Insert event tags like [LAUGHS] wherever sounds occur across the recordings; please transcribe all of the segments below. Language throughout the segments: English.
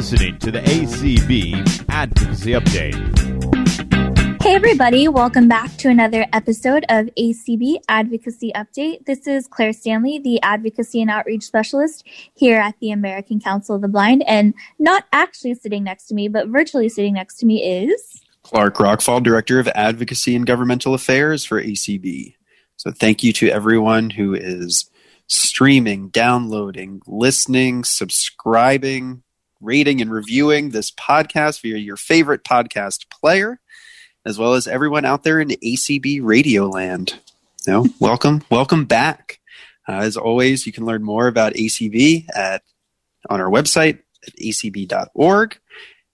listening to the ACB Advocacy Update. Hey, everybody, welcome back to another episode of ACB Advocacy Update. This is Claire Stanley, the Advocacy and Outreach Specialist here at the American Council of the Blind. And not actually sitting next to me, but virtually sitting next to me is Clark Rachfal, Director of Advocacy and Governmental Affairs for ACB. So, thank you to everyone who is streaming, downloading, listening, subscribing, rating, and reviewing this podcast via your favorite podcast player, as well as everyone out there in ACB Radio Land. No, welcome, welcome back. Uh, as always, you can learn more about ACB at on our website at acb.org.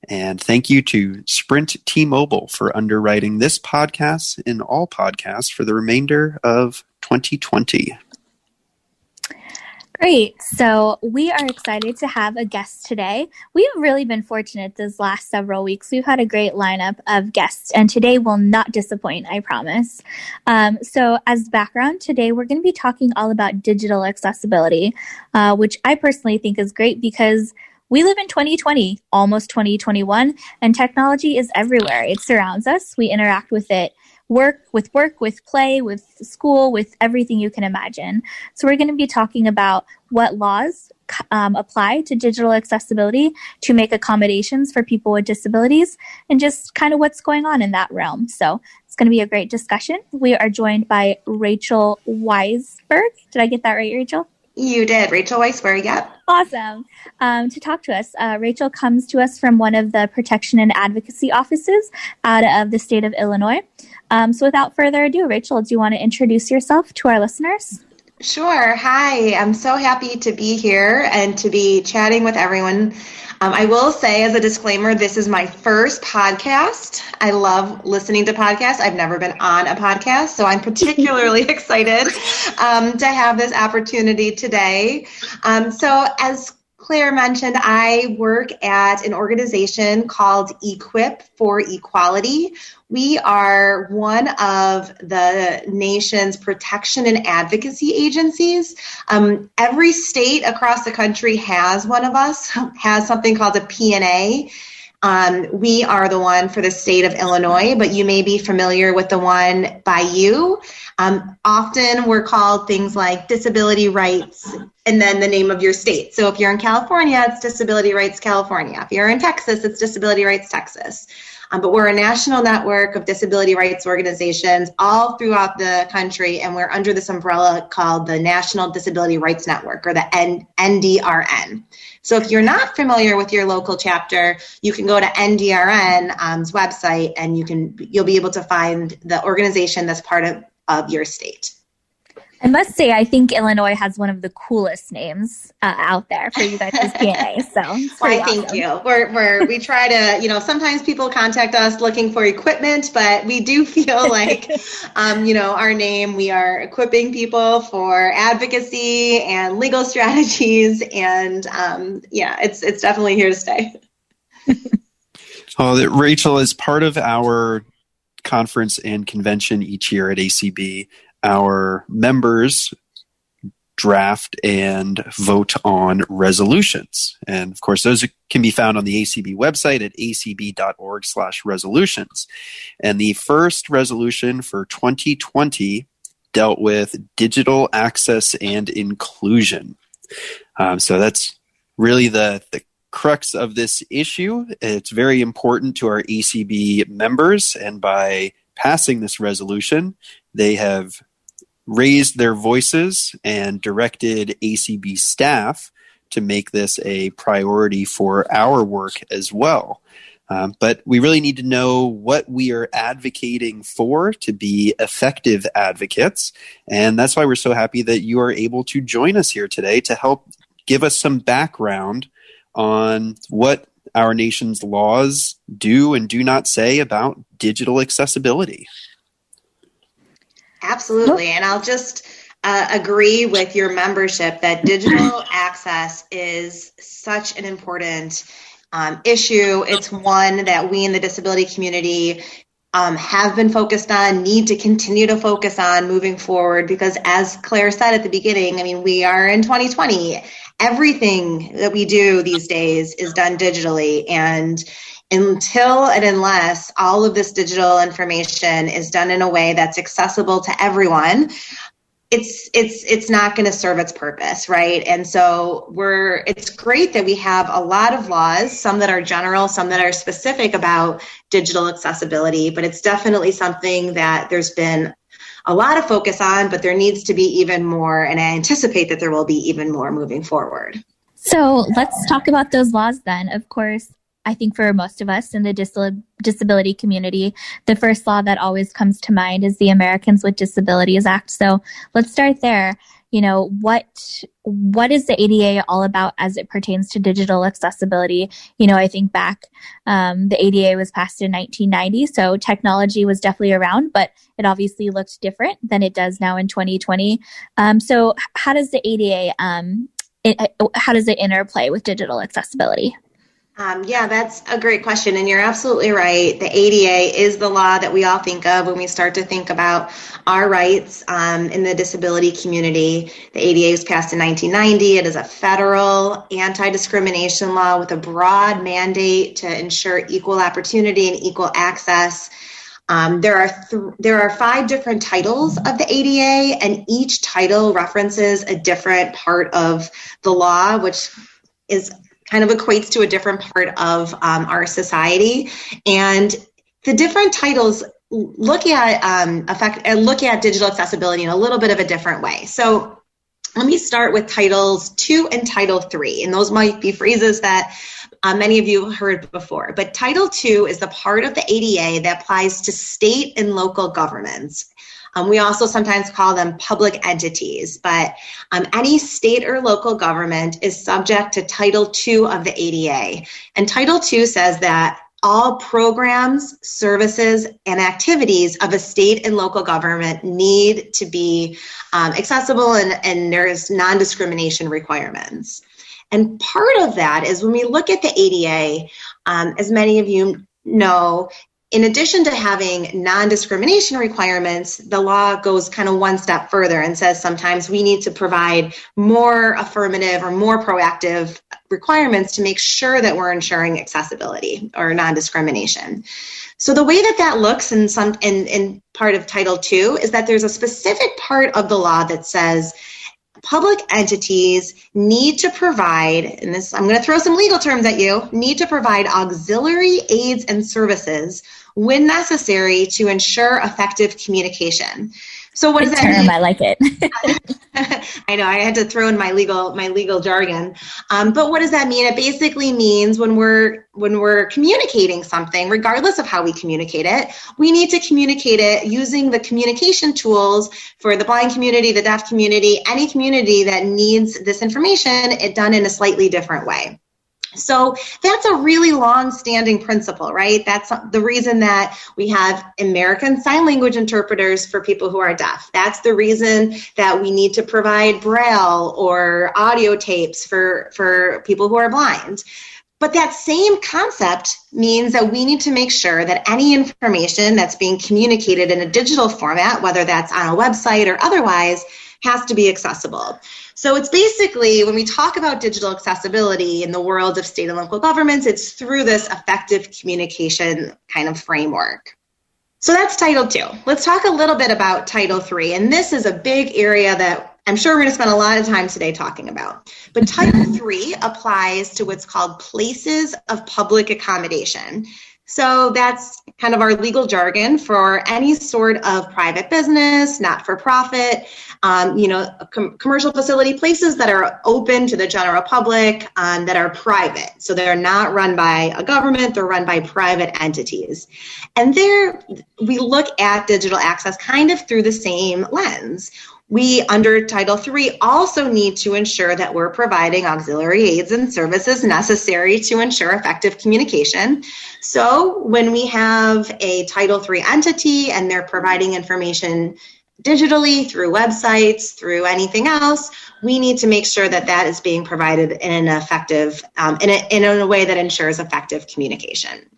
And thank you to Sprint T Mobile for underwriting this podcast and all podcasts for the remainder of 2020. Great. So we are excited to have a guest today. We have really been fortunate this last several weeks. We've had a great lineup of guests, and today will not disappoint, I promise. Um, so, as background, today we're going to be talking all about digital accessibility, uh, which I personally think is great because we live in 2020, almost 2021, and technology is everywhere. It surrounds us. We interact with it work with work, with play, with school, with everything you can imagine. So we're going to be talking about what laws um, apply to digital accessibility to make accommodations for people with disabilities and just kind of what's going on in that realm. So it's going to be a great discussion. We are joined by Rachel Weisberg. Did I get that right, Rachel? You did, Rachel Weisberg. Yep. Awesome. Um, to talk to us, uh, Rachel comes to us from one of the protection and advocacy offices out of the state of Illinois. Um, so, without further ado, Rachel, do you want to introduce yourself to our listeners? Sure. Hi. I'm so happy to be here and to be chatting with everyone um, I will say, as a disclaimer, this is my first podcast. I love listening to podcasts. I've never been on a podcast, so I'm particularly [LAUGHS] excited um, to have this opportunity today. Um, so, as Claire mentioned, I work at an organization called Equip for Equality. We are one of the nation's protection and advocacy agencies. Um, every state across the country has one of us, [LAUGHS] has something called a PNA. Um, we are the one for the state of Illinois, but you may be familiar with the one by you. Um, often we're called things like disability rights and then the name of your state. So if you're in California, it's Disability Rights California. If you're in Texas, it's Disability Rights Texas. Um, but we're a national network of disability rights organizations all throughout the country, and we're under this umbrella called the National Disability Rights Network, or the N- NDRN. So if you're not familiar with your local chapter, you can go to NDRN's website, and you can you'll be able to find the organization that's part of of your state. I must say, I think Illinois has one of the coolest names uh, out there for you guys as PNA. So, why, [LAUGHS] awesome. thank you. We're, we're, we try to, you know, sometimes people contact us looking for equipment, but we do [LAUGHS] feel like, um, you know, our name, we are equipping people for advocacy and legal [LAUGHS] strategies. And um, yeah, it's, it's definitely here to stay. oh, Rachel, is part of our conference and convention each year at ACB, our members draft and vote on resolutions. And of course, those can be found on the ACB website at acb.org slash resolutions. And the first resolution for 2020 dealt with digital access and inclusion. Um, so that's really the, the crux of this issue. It's very important to our ACB members, and by passing this resolution, they have raised their voices and directed ACB staff to make this a priority for our work as well. Um, but we really need to know what we are advocating for to be effective advocates. And that's why we're so happy that you are able to join us here today to help give us some background on what our nation's laws do and do not say about digital accessibility. Absolutely. And I'll just uh, agree with your membership that digital [CLEARS THROAT] access is such an important um, issue. It's one that we in the disability community um, have been focused on, need to continue to focus on moving forward because, as Claire said at the beginning, I mean, we are in 2020 everything that we do these days is done digitally. And until and unless all of this digital information is done in a way that's accessible to everyone it's it's it's not going to serve its purpose right? And so we're it's great that we have a lot of laws some that are general some that are specific about digital accessibility but it's definitely something that there's been a lot of focus on but there needs to be even more and i anticipate that there will be even more moving forward. So let's talk about those laws then. Of course I think for most of us in the dis- disability community, the first law that always comes to mind is the Americans with Disabilities Act. So let's start there. You know, what what is the ADA all about as it pertains to digital accessibility? You know, I think back, um, the ADA was passed in 1990, so technology was definitely around, but it obviously looked different than it does now in 2020. Um, so, how does the ADA um, it, how does it interplay with digital accessibility? Um, yeah, that's a great question. And you're absolutely right. The ADA is the law that we all think of when we start to think about our rights um, in the disability community. The ADA was passed in 1990. It is a federal anti discrimination law with a broad mandate to ensure equal opportunity and equal access. Um, there are th- there are five different titles of the ADA, and each title references a different part of the law, which is kind of equates to a different part of um, our society. And the different titles look at um, effect, uh, look at digital accessibility in a little bit of a different way. So let me start with titles two and title three, and those might be phrases that uh, many of you have heard before. But Title two is the part of the ADA that applies to state and local governments. Um, we also sometimes call them public entities, but um, any state or local government is subject to Title II of the ADA. And Title II says that all programs, services, and activities of a state and local government need to be um, accessible and, and there's non discrimination requirements. And part of that is when we look at the ADA, um, as many of you know, in addition to having non discrimination requirements, the law goes kind of one step further and says sometimes we need to provide more affirmative or more proactive requirements to make sure that we're ensuring accessibility or non discrimination. So the way that that looks in some in, in part of Title II is that there's a specific part of the law that says public entities need to provide, and this I'm going to throw some legal terms at you, need to provide auxiliary aids and services when necessary to ensure effective communication. So what Good does that term, mean? I like it. [LAUGHS] [LAUGHS] I know I had to throw in my legal my legal jargon, um, but what does that mean? It basically means when we're when we're communicating something, regardless of how we communicate it, we need to communicate it using the communication tools for the blind community, the deaf community, any community that needs this information. It done in a slightly different way. So that's a really long standing principle, right? That's the reason that we have American Sign Language interpreters for people who are deaf. That's the reason that we need to provide Braille or audio tapes for, for people who are blind. But that same concept means that we need to make sure that any information that's being communicated in a digital format, whether that's on a website or otherwise, has to be accessible. So it's basically when we talk about digital accessibility in the world of state and local governments, it's through this effective communication kind of framework. So that's Title Two. Let's talk a little bit about Title Three, and this is a big area that I'm sure we're going to spend a lot of time today talking about. But Title Three applies to what's called places of public accommodation. So that's kind of our legal jargon for any sort of private business, not for profit, um, you know, com- commercial facility, places that are open to the general public, um, that are private. So they're not run by a government, they're run by private entities. And there we look at digital access kind of through the same lens we, under Title III, also need to ensure that we're providing auxiliary aids and services necessary to ensure effective communication. So, when we have a Title III entity and they're providing information digitally through websites, through anything else, we need to make sure that that is being provided in an effective, um, in, a, in a way that ensures effective communication.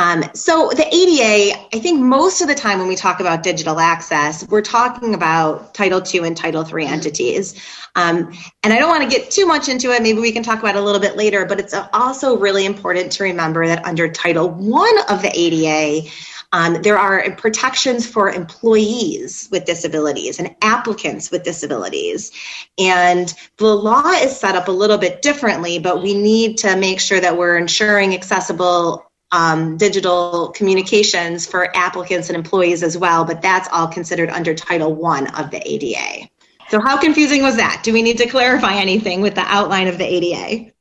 Um, so the ADA, I think most of the time when we talk about digital access, we're talking about Title II and Title III entities. Um, and I don't want to get too much into it. Maybe we can talk about it a little bit later, but it's also really important to remember that under Title I of the ADA, um, there are protections for employees with disabilities and applicants with disabilities. And the law is set up a little bit differently, but we need to make sure that we're ensuring accessible um, digital communications for applicants and employees as well, but that's all considered under Title I of the ADA. So, how confusing was that? Do we need to clarify anything with the outline of the ADA?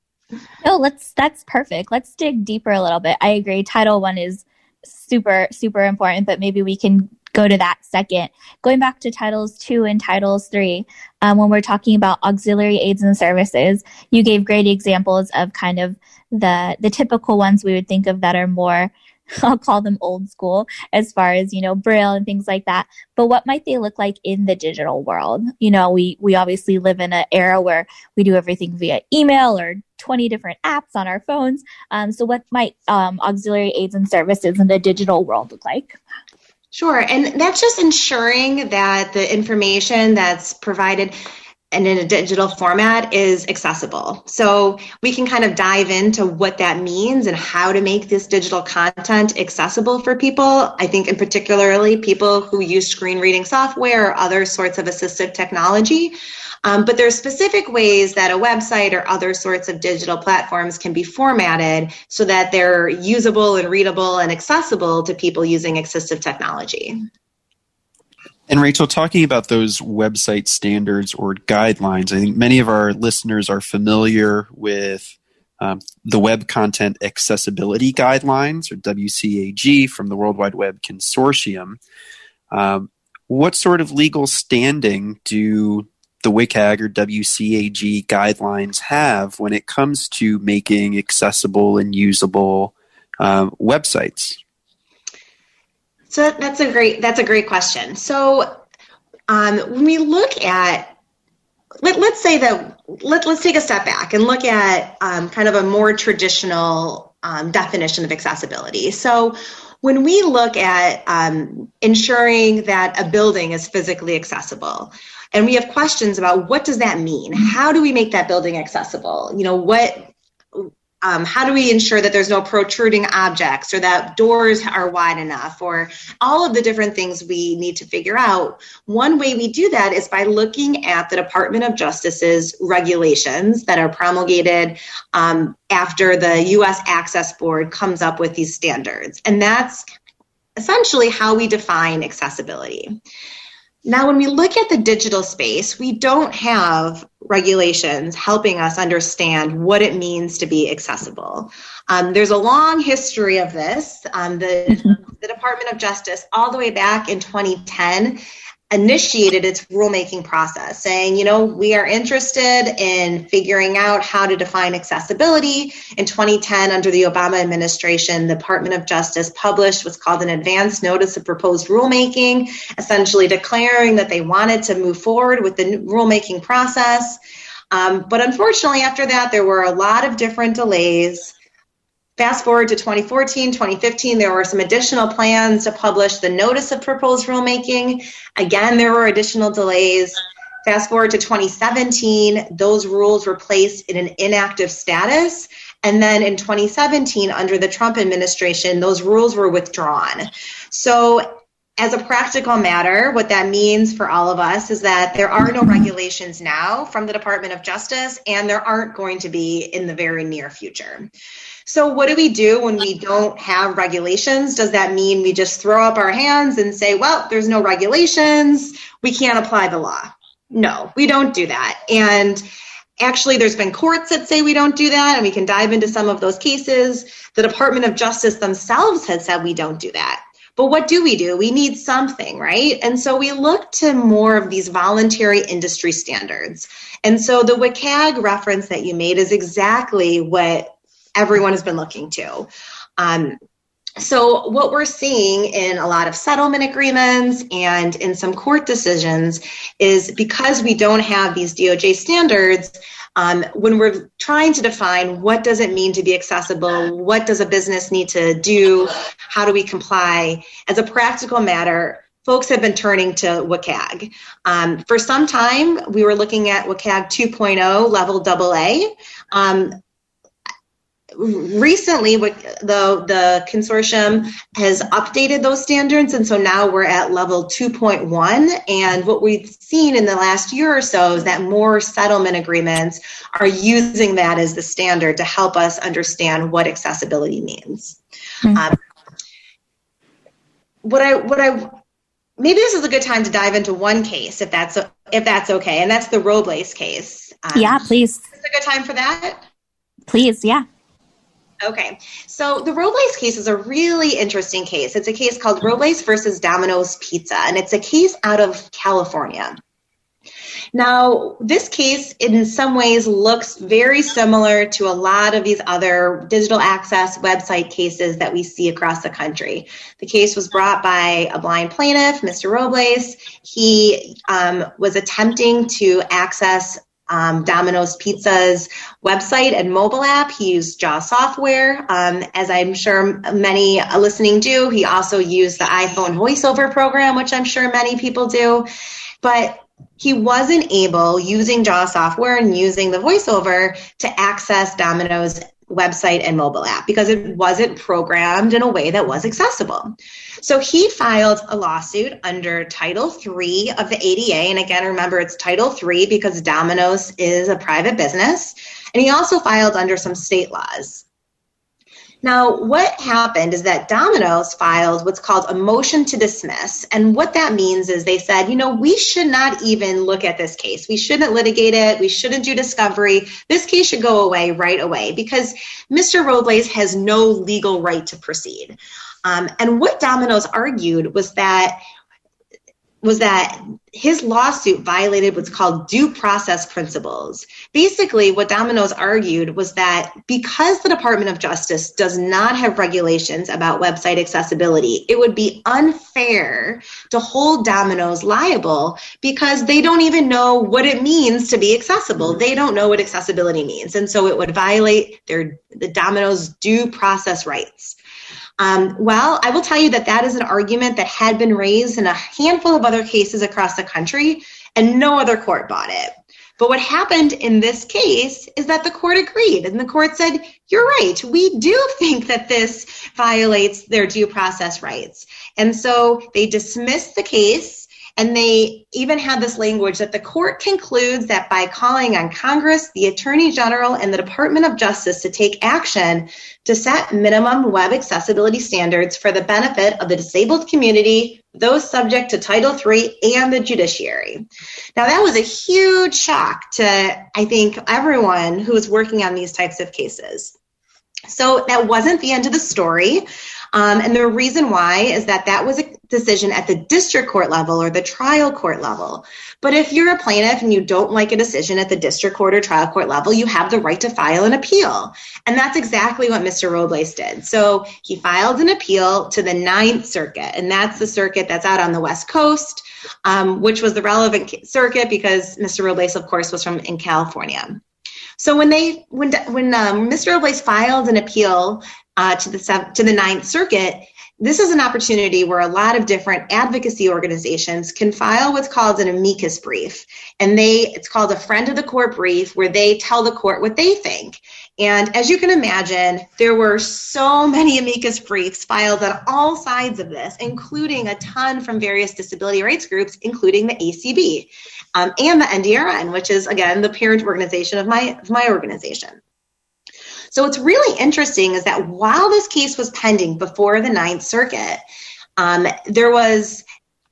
No, let's. That's perfect. Let's dig deeper a little bit. I agree. Title One is super super important, but maybe we can go to that second. Going back to titles two and titles three, um, when we're talking about auxiliary aids and services, you gave great examples of kind of the the typical ones we would think of that are more [LAUGHS] I'll call them old school as far as, you know, braille and things like that. But what might they look like in the digital world? You know, we, we obviously live in an era where we do everything via email or 20 different apps on our phones. Um, so what might um, auxiliary aids and services in the digital world look like? Sure. And that's just ensuring that the information that's provided and in a digital format is accessible. So we can kind of dive into what that means and how to make this digital content accessible for people. I think in particularly people who use screen reading software or other sorts of assistive technology. Um, but there's specific ways that a website or other sorts of digital platforms can be formatted so that they're usable and readable and accessible to people using assistive technology. And Rachel, talking about those website standards or guidelines, I think many of our listeners are familiar with um, the Web Content Accessibility Guidelines, or WCAG, from the World Wide Web Consortium. Um, what sort of legal standing do the WCAG or WCAG guidelines have when it comes to making accessible and usable um, websites? So that's a great that's a great question. So um, when we look at let, us say that let, let's take a step back and look at um, kind of a more traditional um, definition of accessibility. So when we look at um, ensuring that a building is physically accessible, and we have questions about what does that mean? How do we make that building accessible? You know, what um, how do we ensure that there's no protruding objects or that doors are wide enough or all of the different things we need to figure out? One way we do that is by looking at the department of justice's regulations that are promulgated um, after the us access board comes up with these standards. And that's essentially how we define accessibility. Now, when we look at the digital space, we don't have regulations helping us understand what it means to be accessible. Um, there's a long history of this. Um, the, mm-hmm. the Department of Justice, all the way back in 2010, initiated its rulemaking process saying, you know, we are interested in figuring out how to define accessibility. In 2010, under the Obama administration, the Department of Justice published what's called an advance notice of proposed rulemaking, essentially declaring that they wanted to move forward with the rulemaking process. Um, but unfortunately, after that, there were a lot of different delays. Fast forward to 2014, 2015, there were some additional plans to publish the notice of proposed rulemaking. Again, there were additional delays. Fast forward to 2017, those rules were placed in an inactive status. And then in 2017, under the Trump administration, those rules were withdrawn. So, as a practical matter, what that means for all of us is that there are no regulations now from the Department of Justice, and there aren't going to be in the very near future. So, what do we do when we don't have regulations? Does that mean we just throw up our hands and say, well, there's no regulations, we can't apply the law? No, we don't do that. And actually, there's been courts that say we don't do that, and we can dive into some of those cases. The Department of Justice themselves has said we don't do that. But what do we do? We need something, right? And so we look to more of these voluntary industry standards. And so the WCAG reference that you made is exactly what everyone has been looking to. Um, so, what we're seeing in a lot of settlement agreements and in some court decisions is because we don't have these DOJ standards, um, when we're trying to define what does it mean to be accessible, what does a business need to do, how do we comply, as a practical matter, folks have been turning to WCAG. Um, for some time, we were looking at WCAG 2.0 level AA. Um, recently the the consortium has updated those standards and so now we're at level 2.1 and what we've seen in the last year or so is that more settlement agreements are using that as the standard to help us understand what accessibility means. Mm-hmm. um, what i what i maybe this is a good time to dive into one case if that's if that's okay and that's the robles case. Um, yeah please. is a good time for that? Please yeah Okay, so the Robles case is a really interesting case. It's a case called Robles versus Domino's Pizza, and it's a case out of California. Now, this case in some ways looks very similar to a lot of these other digital access website cases that we see across the country. The case was brought by a blind plaintiff, Mr. Robles. He um, was attempting to access um, Domino's Pizza's website and mobile app. He used JAWS software, um, as I'm sure many listening do. He also used the iPhone voiceover program, which I'm sure many people do. But he wasn't able, using JAWS software and using the voiceover, to access Domino's website and mobile app because it wasn't programmed in a way that was accessible. So he filed a lawsuit under Title III of the ADA. And again, remember it's Title III because Domino's is a private business. And he also filed under some state laws. Now, what happened is that Domino's filed what's called a motion to dismiss. And what that means is they said, you know, we should not even look at this case. We shouldn't litigate it. We shouldn't do discovery. This case should go away right away because Mr. Robles has no legal right to proceed. Um, and what Domino's argued was that was that his lawsuit violated what's called due process principles. Basically, what Domino's argued was that because the Department of Justice does not have regulations about website accessibility, it would be unfair to hold Domino's liable because they don't even know what it means to be accessible. They don't know what accessibility means. And so it would violate their the Domino's due process rights. Um, well, I will tell you that that is an argument that had been raised in a handful of other cases across the country, and no other court bought it. But what happened in this case is that the court agreed, and the court said, You're right, we do think that this violates their due process rights. And so they dismissed the case and they even had this language that the court concludes that by calling on Congress, the Attorney General, and the Department of Justice to take action to set minimum web accessibility standards for the benefit of the disabled community, those subject to Title III, and the judiciary. Now, that was a huge shock to, I think, everyone who was working on these types of cases. So that wasn't the end of the story. Um, and the reason why is that that was a decision at the district court level or the trial court level. But if you're a plaintiff and you don't like a decision at the district court or trial court level, you have the right to file an appeal. And that's exactly what Mr. Robles did. So he filed an appeal to the Ninth Circuit, and that's the circuit that's out on the West Coast, um, which was the relevant circuit because Mr. Robles, of course, was from in California. So when they when when um, Mr. Robles filed an appeal uh, to the to the Ninth Circuit, this is an opportunity where a lot of different advocacy organizations can file what's called an amicus brief. And they it's called a friend of the court brief where they tell the court what they think. And as you can imagine there were so many amicus briefs filed on all sides of this including a ton from various disability rights groups including the acb um, and the ndrn which is again the parent organization of my of my organization so what's really interesting is that while this case was pending before the Ninth Circuit, um, there was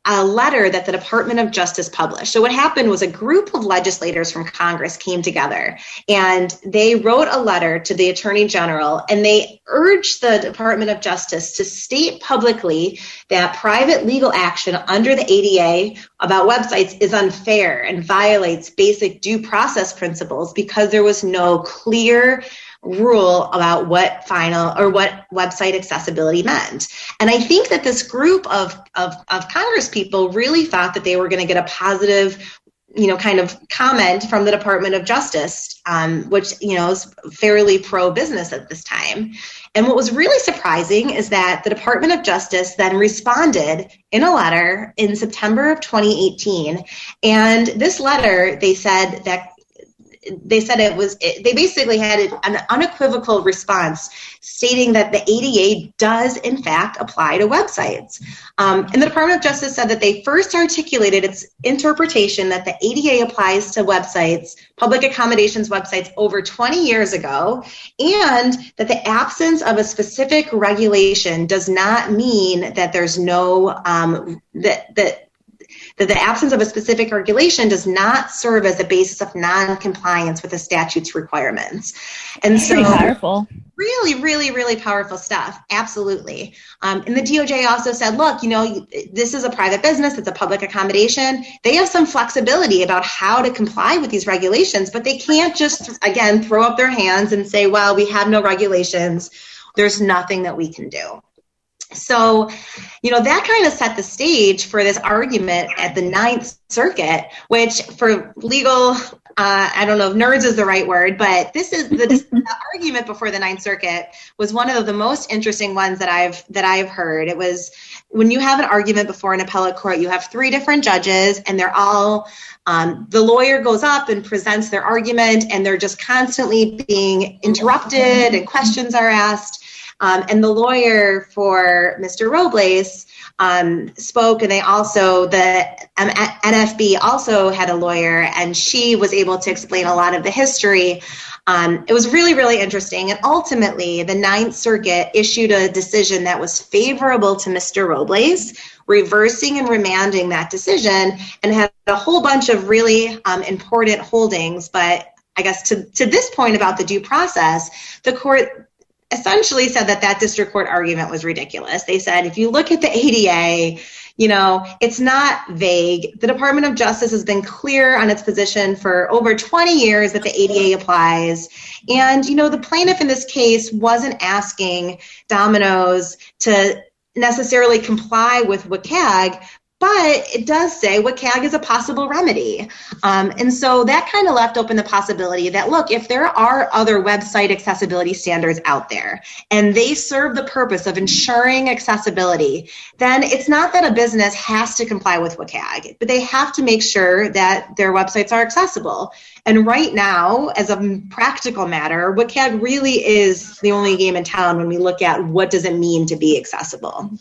a letter that the Department of Justice published. So, what happened was a group of legislators from Congress came together and they wrote a letter to the Attorney General and they urged the Department of Justice to state publicly that private legal action under the ADA about websites is unfair and violates basic due process principles because there was no clear rule about what final or what website accessibility meant. And I think that this group of, of, of Congress people really thought that they were going to get a positive you know, kind of comment from the Department of Justice, um, which, you know, is fairly pro business at this time. And what was really surprising is that the Department of Justice then responded in a letter in September of 2018. And this letter, they said that they said it was they basically had an unequivocal response stating that the ada does in fact apply to websites. Um, and the department of justice said that they first articulated its interpretation that the ada applies to websites public accommodations websites over 20 years ago and that the absence of a specific regulation does not mean that there's no um, that that that the absence of a specific regulation does not serve as a basis of non-compliance with the statute's requirements. And so, powerful. Really, really, really powerful stuff. Absolutely. Um, and the DOJ also said, look, you know, this is a private business, it's a public accommodation. They have some flexibility about how to comply with these regulations, but they can't just, again, throw up their hands and say, well, we have no regulations. There's nothing that we can do. So, you know, that kind of set the stage for this argument at the Ninth Circuit, which for legal, uh, I don't know if nerds is the right word, but this is the, [LAUGHS] the, argument before the Ninth Circuit was one of the most interesting ones that I've that I've heard. It was when you have an argument before an appellate court, you have three different judges, and they're all um, the lawyer goes up and presents their argument, and they're just constantly being interrupted, and questions are asked. Um, and the lawyer for Mr. Robles um, spoke, and they also, the um, NFB also had a lawyer, and she was able to explain a lot of the history. Um, it was really, really interesting. And ultimately, the Ninth Circuit issued a decision that was favorable to Mr. Robles, reversing and remanding that decision, and had a whole bunch of really um, important holdings. But I guess to, to this point about the due process, the court essentially said that that district court argument was ridiculous. They said if you look at the ADA, you know, it's not vague. The Department of Justice has been clear on its position for over 20 years that the ADA applies. And, you know, the plaintiff in this case wasn't asking Domino's to necessarily comply with WCAG, but it does say WCAG is a possible remedy. Um, and so that kind of left open the possibility that, look, if there are other website accessibility standards out there and they serve the purpose of ensuring accessibility, then it's not that a business has to comply with WCAG, but they have to make sure that their websites are accessible. And right now, as a practical matter, WCAG really is the only game in town when we look at what does it mean to be accessible.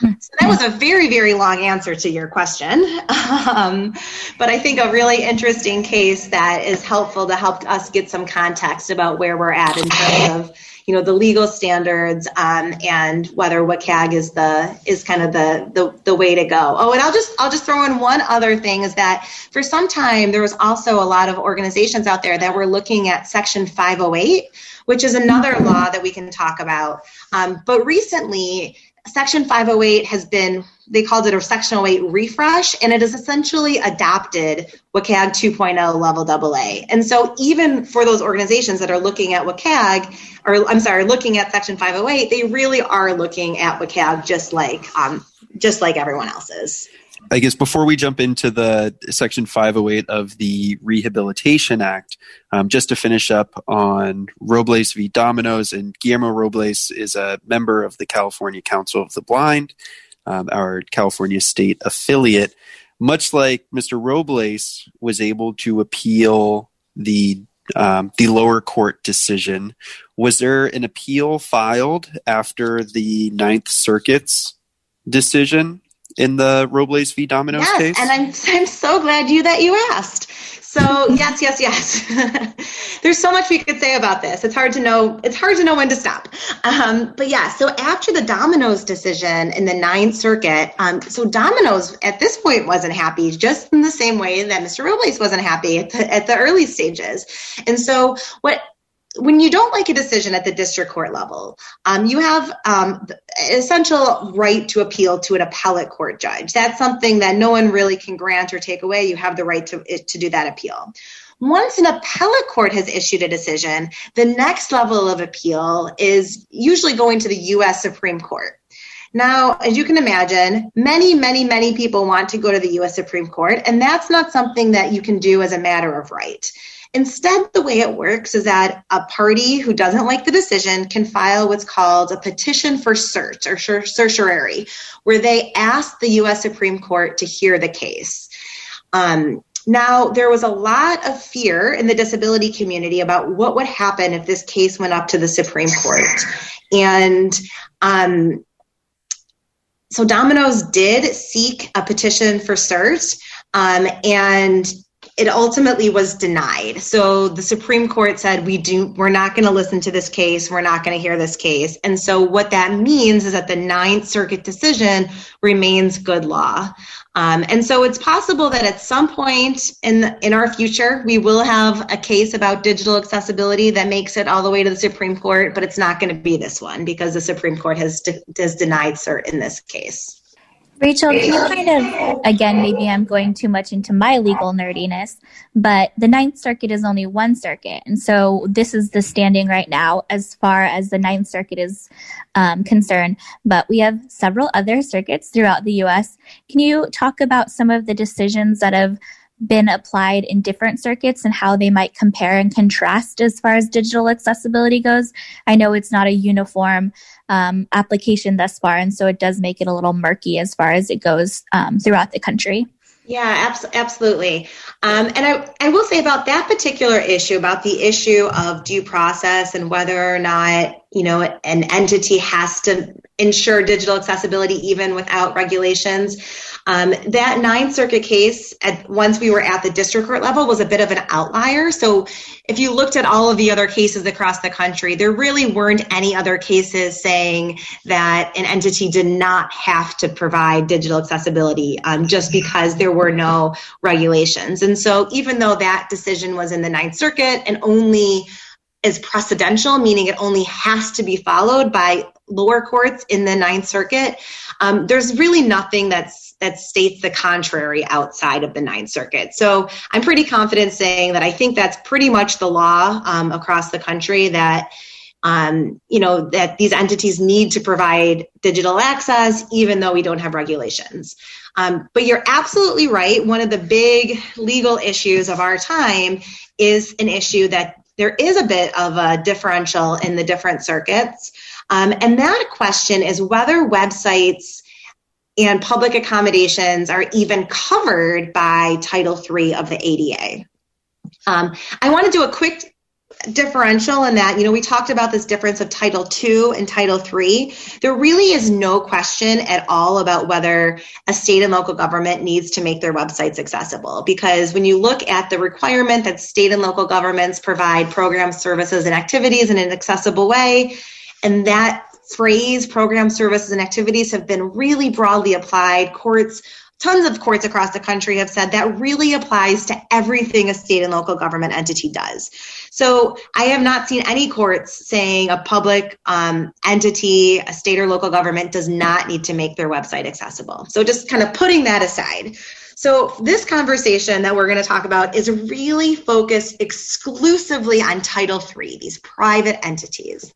[LAUGHS] So that was a very, very long answer to your question. [LAUGHS] Um, but I think a really interesting case that is helpful to help us get some context about where we're at in terms of you know the legal standards um, and whether WCAG is the is kind of the, the the way to go. Oh, and I'll just I'll just throw in one other thing is that for some time there was also a lot of organizations out there that were looking at Section 508, which is another law that we can talk about. Um, but recently Section 508 has been, they called it a Section 08 refresh, and it has essentially adopted WCAG 2.0 level AA. And so, even for those organizations that are looking at WCAG, or I'm sorry, looking at Section 508, they really are looking at WCAG just like, um, just like everyone else is. I guess before we jump into the Section 508 of the Rehabilitation Act, um, just to finish up on Robles v. Domino's, and Guillermo Robles is a member of the California Council of the Blind, um, our California state affiliate. Much like Mr. Robles was able to appeal the um, the lower court decision, was there an appeal filed after the Ninth Circuit's decision? In the Robles v. Domino's yes, case? And I'm I'm so glad you that you asked. So [LAUGHS] yes, yes, yes. [LAUGHS] There's so much we could say about this. It's hard to know. It's hard to know when to stop. Um, but yeah, so after the Domino's decision in the Ninth Circuit, um, so Domino's at this point wasn't happy, just in the same way that Mr. Robles wasn't happy at the, at the early stages. And so what when you don't like a decision at the district court level, um, you have um, essential right to appeal to an appellate court judge. That's something that no one really can grant or take away. You have the right to, to do that appeal. Once an appellate court has issued a decision, the next level of appeal is usually going to the U.S. Supreme Court. Now, as you can imagine, many, many, many people want to go to the US Supreme Court, and that's not something that you can do as a matter of right. Instead, the way it works is that a party who doesn't like the decision can file what's called a petition for cert or certiorari, where they ask the US Supreme Court to hear the case. Um, now, there was a lot of fear in the disability community about what would happen if this case went up to the Supreme Court. And um, so Domino's did seek a petition for cert, um, and it ultimately was denied. So the Supreme Court said we do we're not going to listen to this case, we're not going to hear this case. And so what that means is that the Ninth Circuit decision remains good law. Um, and so it's possible that at some point in the, in our future we will have a case about digital accessibility that makes it all the way to the Supreme Court, but it's not going to be this one because the Supreme Court has de- has denied cert in this case. Rachel, can you kind of, again, maybe I'm going too much into my legal nerdiness, but the Ninth Circuit is only one circuit. And so this is the standing right now as far as the Ninth Circuit is um, concerned. But we have several other circuits throughout the US. Can you talk about some of the decisions that have been applied in different circuits and how they might compare and contrast as far as digital accessibility goes. I know it's not a uniform um, application thus far, and so it does make it a little murky as far as it goes um, throughout the country. Yeah, abs- absolutely. Um, and I, I will say about that particular issue, about the issue of due process and whether or not, you know, an entity has to ensure digital accessibility even without regulations. Um, that Ninth Circuit case, at, once we were at the district court level, was a bit of an outlier. So if you looked at all of the other cases across the country, there really weren't any other cases saying that an entity did not have to provide digital accessibility um, just because there were no regulations. And so even though that decision was in the Ninth Circuit and only is precedential, meaning it only has to be followed by lower courts in the Ninth Circuit, um, there's really nothing that's that states the contrary outside of the Ninth Circuit. So I'm pretty confident saying that I think that's pretty much the law um, across the country that. Um, you know that these entities need to provide digital access even though we don't have regulations um, but you're absolutely right one of the big legal issues of our time is an issue that there is a bit of a differential in the different circuits um, and that question is whether websites and public accommodations are even covered by Title III of the ADA. Um, I want to do a quick differential in that, you know, we talked about this difference of Title II and Title III. There really is no question at all about whether a state and local government needs to make their websites accessible. Because when you look at the requirement that state and local governments provide programs, services, and activities in an accessible way, and that phrase program services and activities have been really broadly applied. Courts, tons of courts across the country have said that really applies to everything a state and local government entity does. So I have not seen any courts saying a public um, entity, a state or local government does not need to make their website accessible. So just kind of putting that aside. So, this conversation that we're going to talk about is really focused exclusively on Title III, these private entities.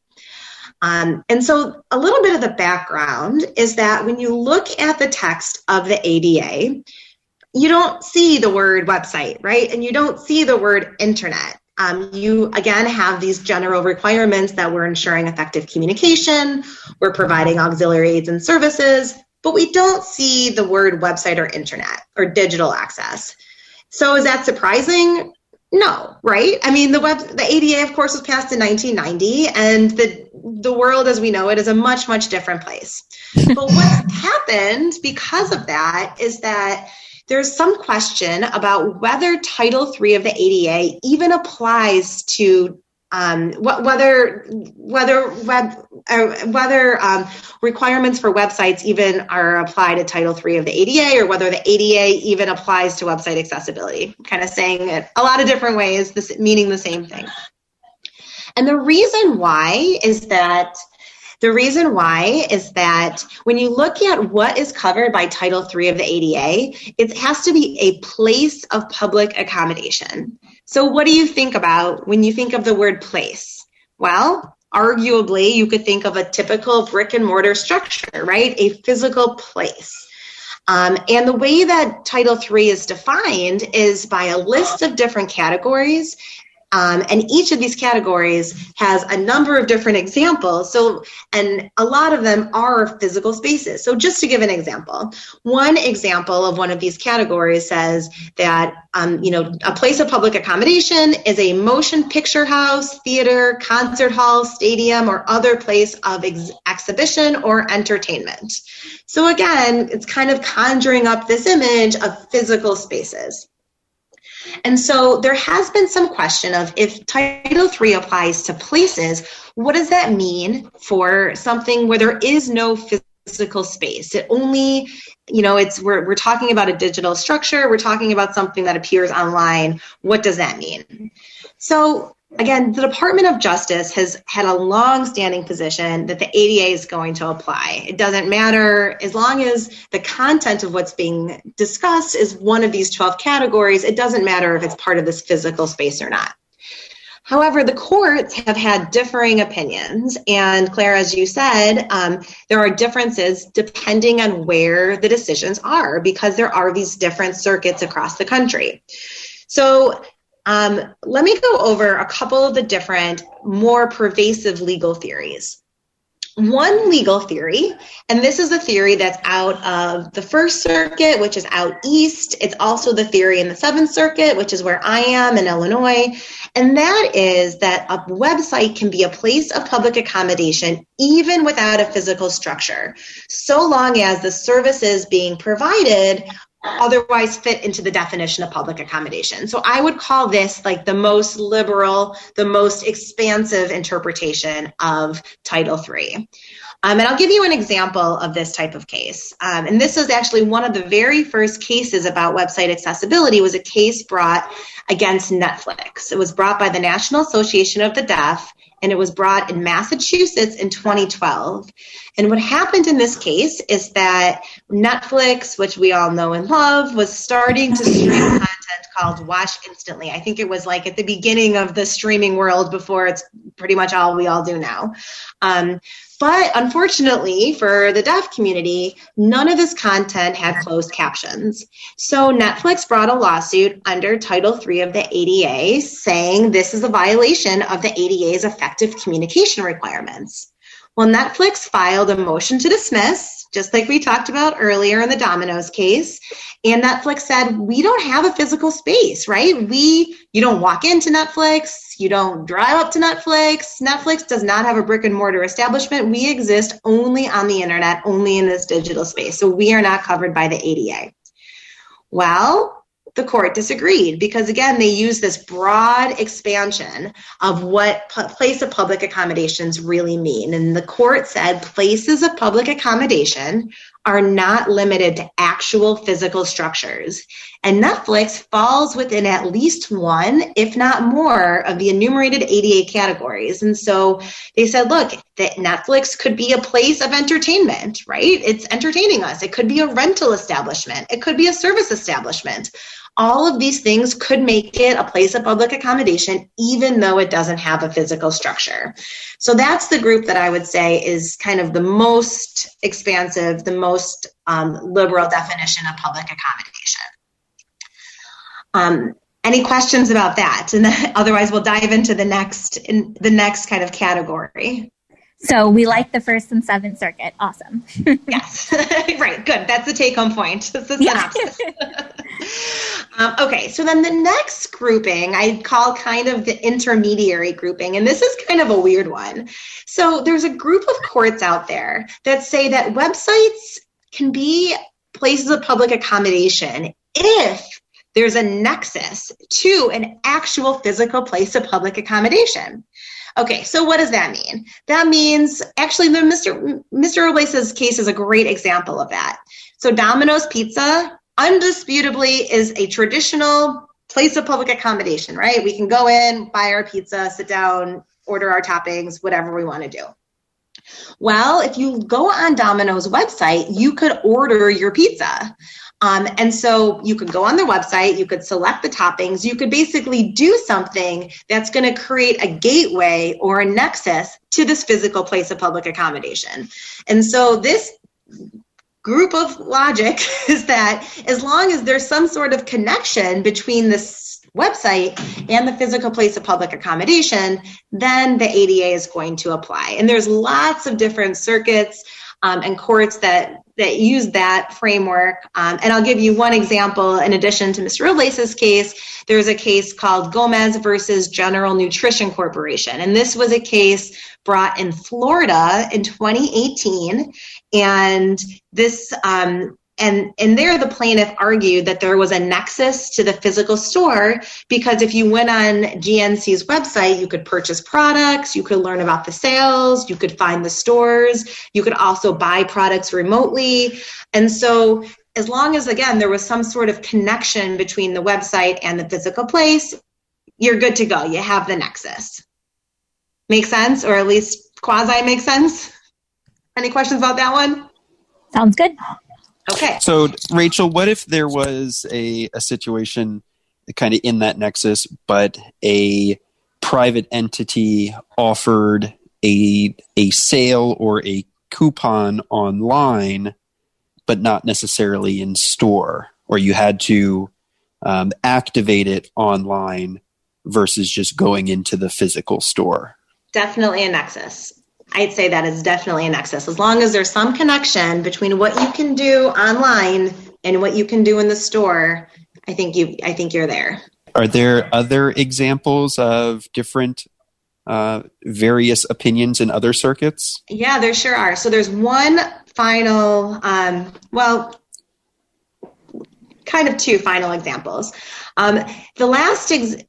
Um, and so, a little bit of the background is that when you look at the text of the ADA, you don't see the word website, right? And you don't see the word internet. Um, you again have these general requirements that we're ensuring effective communication, we're providing auxiliary aids and services, but we don't see the word website or internet or digital access. So is that surprising? No, right? I mean, the web, the ADA, of course, was passed in 1990, and the the world as we know it is a much, much different place. [LAUGHS] but what's happened because of that is that there's some question about whether Title III of the ADA even applies to um, whether whether web uh, whether um, requirements for websites even are applied to Title III of the ADA, or whether the ADA even applies to website accessibility. Kind of saying it a lot of different ways, this, meaning the same thing. And the reason why is that the reason why is that when you look at what is covered by Title III of the ADA, it has to be a place of public accommodation. So, what do you think about when you think of the word place? Well, arguably you could think of a typical brick and mortar structure, right? A physical place. Um, and the way that Title III is defined is by a list of different categories um, and each of these categories has a number of different examples. So, and a lot of them are physical spaces. So, just to give an example, one example of one of these categories says that, um, you know, a place of public accommodation is a motion picture house, theater, concert hall, stadium, or other place of ex- exhibition or entertainment. So, again, it's kind of conjuring up this image of physical spaces. And so there has been some question of if Title III applies to places, what does that mean for something where there is no physical space? It only, you know, it's we're we're talking about a digital structure, we're talking about something that appears online. What does that mean? So again, the Department of Justice has had a long-standing position that the ADA is going to apply. It doesn't matter as long as the content of what's being discussed is one of these 12 categories. It doesn't matter if it's part of this physical space or not. However, the courts have had differing opinions, and Claire, as you said, um, there are differences depending on where the decisions are because there are these different circuits across the country. So um, let me go over a couple of the different, more pervasive legal theories. One legal theory, and this is a theory that's out of the First Circuit, which is out east. It's also the theory in the Seventh Circuit, which is where I am in Illinois. And that is that a website can be a place of public accommodation even without a physical structure, so long as the services being provided otherwise fit into the definition of public accommodation. So I would call this like the most liberal, the most expansive interpretation of Title III. Um, and I'll give you an example of this type of case. Um, and this is actually one of the very first cases about website accessibility was a case brought against Netflix. It was brought by the National Association of the Deaf and it was brought in Massachusetts in 2012. And what happened in this case is that Netflix, which we all know and love, was starting to stream content called Watch Instantly. I think it was like at the beginning of the streaming world before it's pretty much all we all do now. Um, but unfortunately for the deaf community, none of this content had closed captions. So Netflix brought a lawsuit under Title III of the ADA saying this is a violation of the ADA's effective communication requirements. Well, Netflix filed a motion to dismiss, just like we talked about earlier in the Domino's case. And Netflix said, we don't have a physical space, right? We, you don't walk into Netflix, you don't drive up to Netflix. Netflix does not have a brick and mortar establishment. We exist only on the internet, only in this digital space. So we are not covered by the ADA. Well, the court disagreed because again they use this broad expansion of what place of public accommodations really mean and the court said places of public accommodation are not limited to actual physical structures. And netflix falls within at least one if not more of the enumerated ada categories. And so they said look that netflix could be a place of entertainment right? It's entertaining us. It could be a rental establishment. It could be a service establishment all of these things could make it a place of public accommodation, even though it doesn't have a physical structure. So that's the group that I would say is kind of the most expansive, the most um, liberal definition of public accommodation. Um, any questions about that? And [LAUGHS] then, otherwise, we'll dive into the next in the next kind of category. So we like the first and seventh circuit. Awesome. [LAUGHS] yes. [LAUGHS] right. Good. That's the take home point. That's the synopsis. [LAUGHS] um, okay. So then the next grouping I call kind of the intermediary grouping. And this is kind of a weird one. So there's a group of courts out there that say that websites can be places of public accommodation if there's a nexus to an actual physical place of public accommodation. Okay, so what does that mean? That means actually the Mr. Mr. Robles's case is a great example of that. So Domino's Pizza undisputably is a traditional place of public accommodation, right? We can go in, buy our pizza, sit down, order our toppings, whatever we want to do. Well, if you go on Domino's website, you could order your pizza. Um, and so you could go on their website, you could select the toppings, you could basically do something that's going to create a gateway or a nexus to this physical place of public accommodation. And so this group of logic [LAUGHS] is that as long as there's some sort of connection between this website and the physical place of public accommodation, then the ADA is going to apply. And there's lots of different circuits um, and courts that that use that framework. Um, and I'll give you one example. In addition to Mr. Robles' case, there's a case called Gomez versus General Nutrition Corporation, and this was a case brought in Florida in 2018. And this um, and and there the plaintiff argued that there was a nexus to the physical store because if you went on GNC's website you could purchase products you could learn about the sales you could find the stores you could also buy products remotely. And so as long as again there was some sort of connection between the website and the physical place you're good to go. You have the nexus. Make sense? Or at least quasi make sense? Any questions about that one? Sounds good Okay. So, Rachel, what if there was a, a situation kind of in that nexus, but a private entity offered a a sale or a coupon online, but not necessarily in store, or you had to um, activate it online versus just going into the physical store? Definitely a nexus. I'd say that is definitely a nexus. As long as there's some connection between what you can do online and what you can do in the store, I think you I think you're there. Are there other examples of different uh, various opinions in other circuits? Yeah, there sure are. So there's one final, um, well, kind of two final examples. Um, the last ex-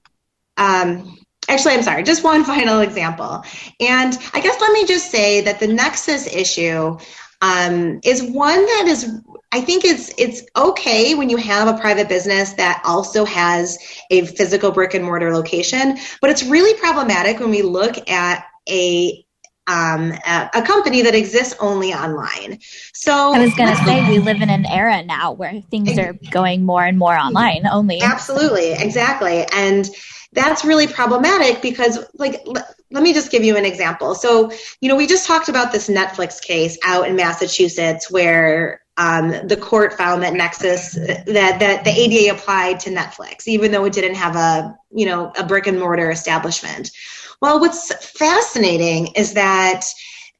um, Actually, I'm sorry, just one [LAUGHS] final example. And I guess let me just say that the Nexus issue um, is one that is I think it's it's okay when you have a private business that also has a physical brick and mortar location, but it's really problematic when we look at a um, a, a, company that exists only online. So I was going [LAUGHS] to say we live in an era now where things are going more and more online only. Absolutely, exactly, and that's really problematic because like l- let me just give you an example. So you know we just talked about this netflix case out in massachusetts where um, the court found that nexus that, that the ada applied to netflix even though it didn't have a you know a brick and mortar establishment. Well what's fascinating is that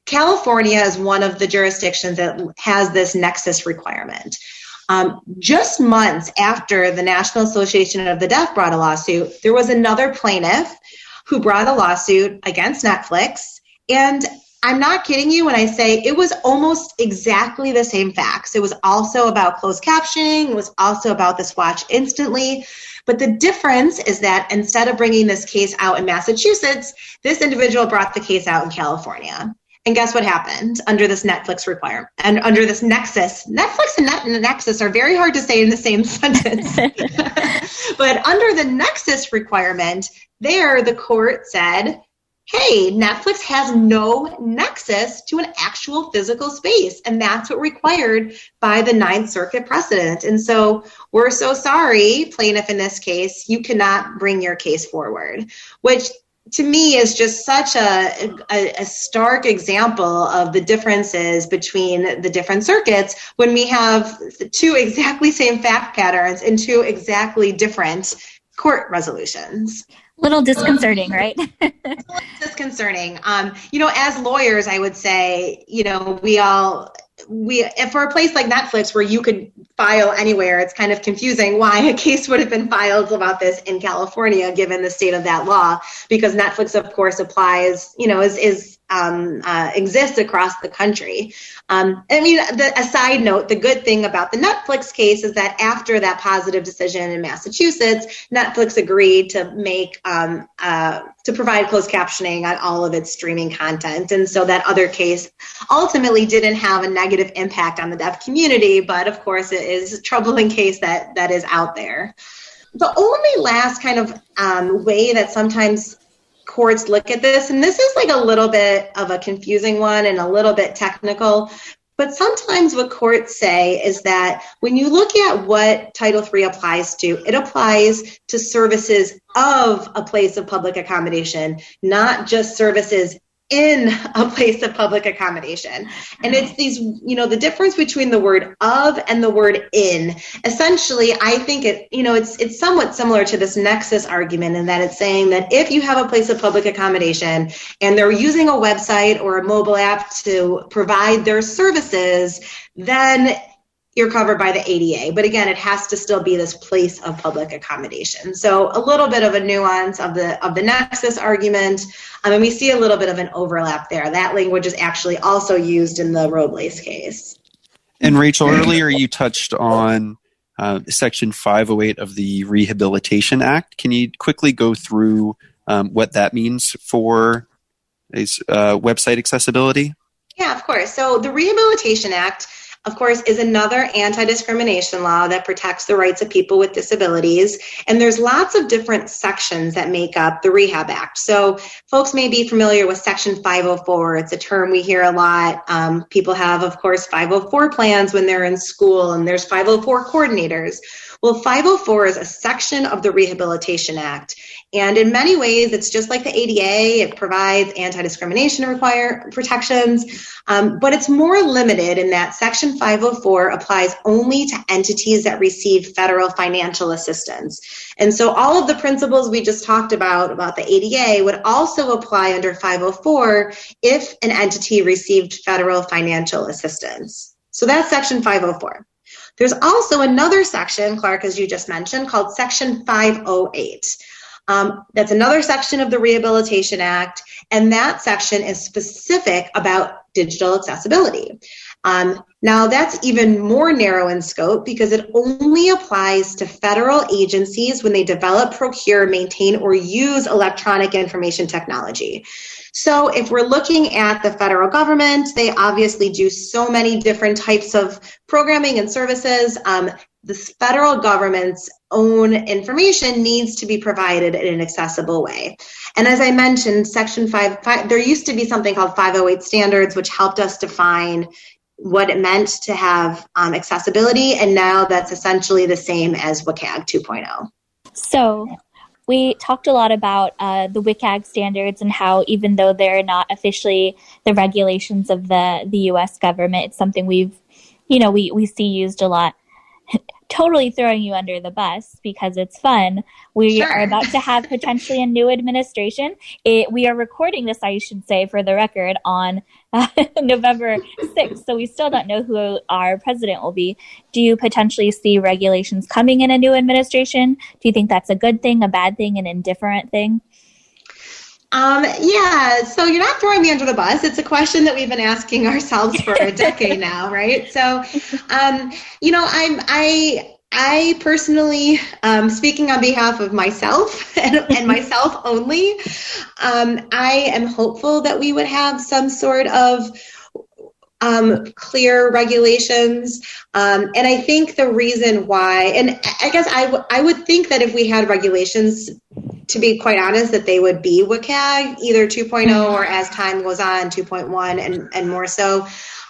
california is one of the jurisdictions that has this nexus requirement um, just months after the National Association of the Deaf brought a lawsuit, there was another plaintiff who brought a lawsuit against Netflix. And I'm not kidding you when I say it was almost exactly the same facts. It was also about closed captioning, it was also about this watch instantly. But the difference is that instead of bringing this case out in Massachusetts, this individual brought the case out in California. And guess what happened under this Netflix requirement and under this Nexus? Netflix and, Net- and Nexus are very hard to say in the same [LAUGHS] sentence. [LAUGHS] but under the Nexus requirement, there the court said, hey, Netflix has no nexus to an actual physical space. And that's what required by the Ninth Circuit precedent. And so we're so sorry, plaintiff in this case, you cannot bring your case forward, which to me is just such a, a, a, stark example of the differences between the different circuits when we have two exactly same fact patterns and two exactly different court resolutions. Little disconcerting right? [LAUGHS] Disconcerting. Um, you know as lawyers i would say you know we all we for a place like Netflix where you could file anywhere, it's kind of confusing why a case would have been filed about this in California given the state of that law. Because Netflix, of course, applies, you know, is is um, uh, exists across the country. Um, I mean, the, a side note: the good thing about the Netflix case is that after that positive decision in Massachusetts, Netflix agreed to make um, uh, to provide closed captioning on all of its streaming content, and so that other case ultimately didn't have a negative impact on the deaf community. But of course, it is a troubling case that that is out there. The only last kind of um, way that sometimes courts look at this, and this is like a little bit of a confusing one and a little bit technical. but sometimes what courts say is that when you look at what Title III applies to, it applies to services of a place of public accommodation, not just services in a place of public accommodation. And it's these, you know, the difference between the word of and the word in. Essentially, I think it, you know, it's it's somewhat similar to this nexus argument in that it's saying that if you have a place of public accommodation and they're using a website or a mobile app to provide their services, then you're covered by the ADA. But again, it has to still be this place of public accommodation. So a little bit of a nuance of the of the nexus argument. Um, and we see a little bit of an overlap there. That language is actually also used in the Robles case. And Rachel, earlier you touched on uh, Section 508 of the Rehabilitation Act. Can you quickly go through um, what that means for uh, website accessibility? Yeah, of course. So the Rehabilitation Act of course, is another anti discrimination law that protects the rights of people with disabilities. And there's lots of different sections that make up the Rehab Act. So, folks may be familiar with Section 504. It's a term we hear a lot. Um, people have, of course, 504 plans when they're in school, and there's 504 coordinators. Well, 504 is a section of the Rehabilitation Act. And in many ways, it's just like the ADA. It provides anti-discrimination require protections, um, but it's more limited in that Section 504 applies only to entities that receive federal financial assistance. And so all of the principles we just talked about about the ADA would also apply under 504 if an entity received federal financial assistance. So that's Section 504. There's also another section, Clark, as you just mentioned, called Section 508. Um, that's another section of the Rehabilitation Act, and that section is specific about digital accessibility. Um, now, that's even more narrow in scope because it only applies to federal agencies when they develop, procure, maintain, or use electronic information technology. So, if we're looking at the federal government, they obviously do so many different types of programming and services. Um, the federal government's own information needs to be provided in an accessible way. And as I mentioned, Section 5, five there used to be something called 508 standards, which helped us define what it meant to have um, accessibility, and now that's essentially the same as WCAG 2.0. So, we talked a lot about uh, the WCAG standards and how even though they're not officially the regulations of the, the U.S. government, it's something we've, you know, we, we see used a lot totally throwing you under the bus because it's fun. We sure. are about to have [LAUGHS] potentially a new administration. It, we are recording this, I should say, for the record, on uh, [LAUGHS] November 6th. So we still don't know who our president will be. Do you potentially see regulations coming in a new administration? Do you think that's a good thing, a bad thing, an indifferent thing? Um, yeah, so you're not throwing me under the bus. It's a question that we've been asking [LAUGHS] ourselves for a decade now, right? So, um, you know, I'm I I personally, um, speaking on behalf of myself [LAUGHS] and, and [LAUGHS] myself only, um, I am hopeful that we would have some sort of um, clear regulations. Um, and I think the reason why, and I guess I, w- I would think that if we had regulations, to be quite honest, that they would be WCAG, either 2.0 or as time goes on, 2.1 and, and more so.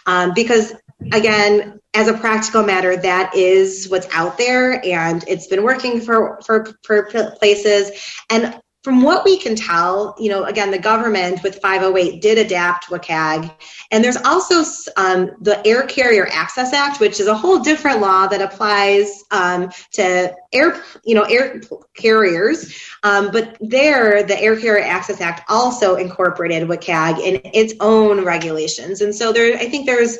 Um, because again, as a practical matter, that is what's out there and it's been working for, for, for places. And from what we can tell, you know, again, the government with 508 did adapt WCAG. And there's also um, the Air Carrier Access Act, which is a whole different law that applies um, to air, you know, air carriers. Um, but there, the Air Carrier Access Act also incorporated WCAG in its own regulations. And so there, I think there's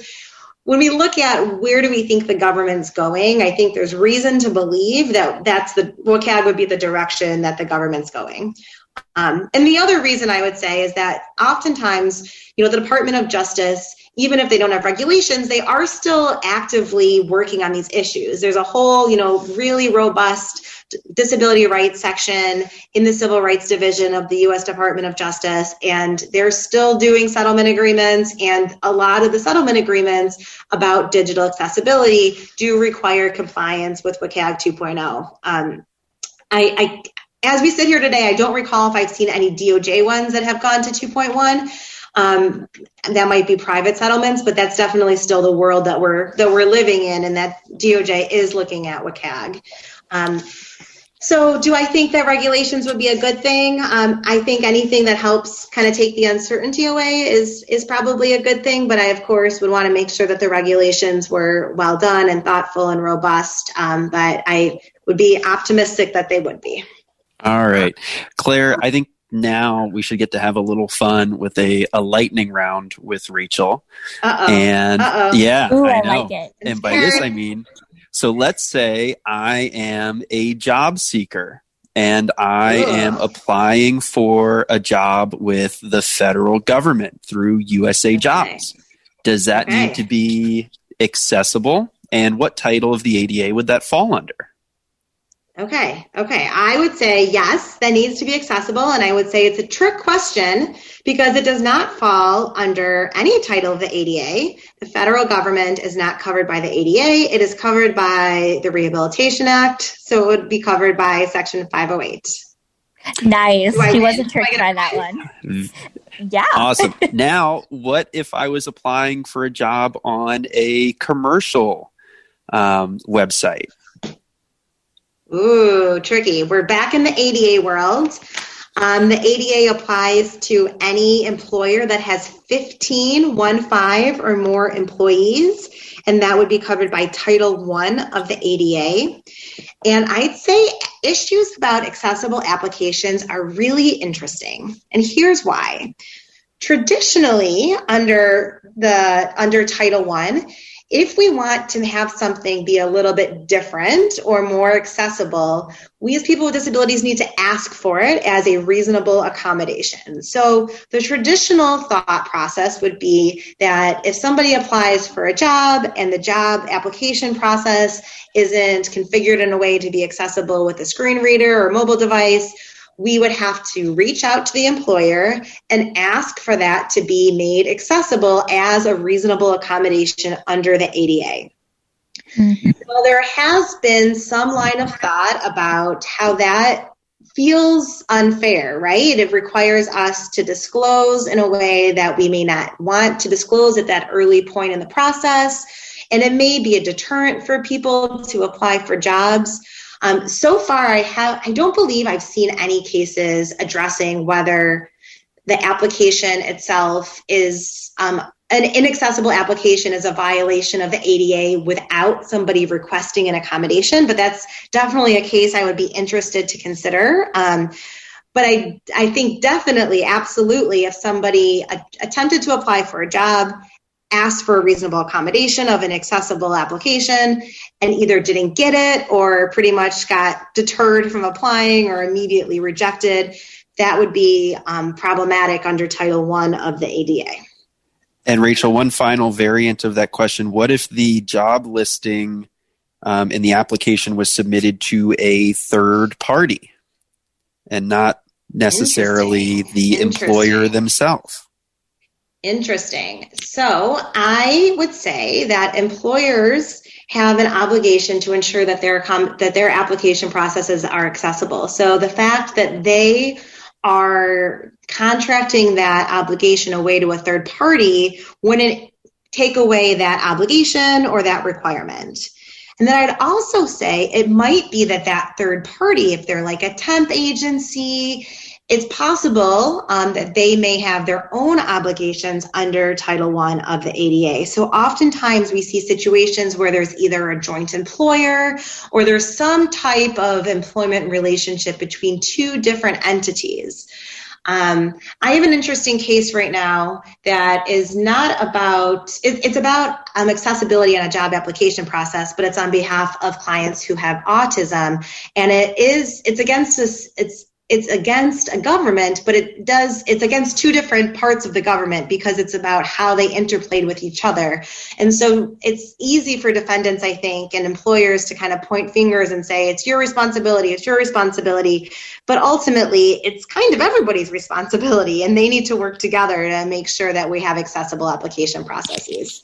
when we look at where do we think the government's going, I think there's reason to believe that that's the WCAG would be the direction that the government's going. Um, and the other reason I would say is that oftentimes, you know, the Department of Justice even if they don't have regulations, they are still actively working on these issues. There's a whole, you know, really robust disability rights section in the Civil Rights Division of the US Department of Justice, and they're still doing settlement agreements. And a lot of the settlement agreements about digital accessibility do require compliance with WCAG 2.0. Um, I, I, as we sit here today, I don't recall if I've seen any DOJ ones that have gone to 2.1. Um, that might be private settlements, but that's definitely still the world that we're that we're living in, and that DOJ is looking at WCAG. Um, so, do I think that regulations would be a good thing? Um, I think anything that helps kind of take the uncertainty away is is probably a good thing. But I, of course, would want to make sure that the regulations were well done and thoughtful and robust. Um, but I would be optimistic that they would be. All right, Claire. I think now we should get to have a little fun with a, a lightning round with Rachel. Uh-oh. And Uh-oh. yeah, Ooh, I I know. like it. and by this I mean, so let's say I am a job seeker and I Ugh. am applying for a job with the federal government through USA Jobs. Does that Okay. need to be accessible? And what title of the ADA would that fall under? Okay, okay. I would say yes, that needs to be accessible. And I would say it's a trick question because it does not fall under any title of the ADA. The federal government is not covered by the ADA, it is covered by the Rehabilitation Act. So it would be covered by Section 508. Nice. Do I He wasn't tricked by that one. Yeah. Awesome. [LAUGHS] now, what if I was applying for a job on a commercial um, website? Ooh, tricky. We're back in the ADA world. Um, the ADA applies to any employer that has 15, one five or more employees, and that would be covered by Title One of the ADA. And I'd say issues about accessible applications are really interesting. And here's why. Traditionally, under the under Title One, if we want to have something be a little bit different or more accessible, we as people with disabilities need to ask for it as a reasonable accommodation. So the traditional thought process would be that if somebody applies for a job and the job application process isn't configured in a way to be accessible with a screen reader or mobile device, we would have to reach out to the employer and ask for that to be made accessible as a reasonable accommodation under the ADA. Mm-hmm. Well, there has been some line of thought about how that feels unfair, right? It requires us to disclose in a way that we may not want to disclose at that early point in the process. And it may be a deterrent for people to apply for jobs. Um, so far, I have I don't believe I've seen any cases addressing whether the application itself is um, an inaccessible application is a violation of the ADA without somebody requesting an accommodation. But that's definitely a case I would be interested to consider. Um, but I, I think definitely, absolutely, if somebody a- attempted to apply for a job, asked for a reasonable accommodation of an accessible application, and either didn't get it or pretty much got deterred from applying or immediately rejected, that would be um, problematic under Title One of the ADA. And Rachel, one final variant of that question: What if the job listing um, in the application was submitted to a third party and not necessarily the employer themselves? Interesting. So I would say that employers have an obligation to ensure that their com- that their application processes are accessible. So the fact that they are contracting that obligation away to a third party wouldn't take away that obligation or that requirement. And then I'd also say it might be that that third party, if they're like a temp agency, it's possible um, that they may have their own obligations under Title One of the ADA. So oftentimes we see situations where there's either a joint employer or there's some type of employment relationship between two different entities. Um, I have an interesting case right now that is not about, it, it's about um, accessibility in a job application process, but it's on behalf of clients who have autism. And it is, it's against this, it's, it's against a government, but it does, it's against two different parts of the government because it's about how they interplayed with each other. And so it's easy for defendants, I think, and employers to kind of point fingers and say, it's your responsibility, it's your responsibility. But ultimately, it's kind of everybody's responsibility, and they need to work together to make sure that we have accessible application processes.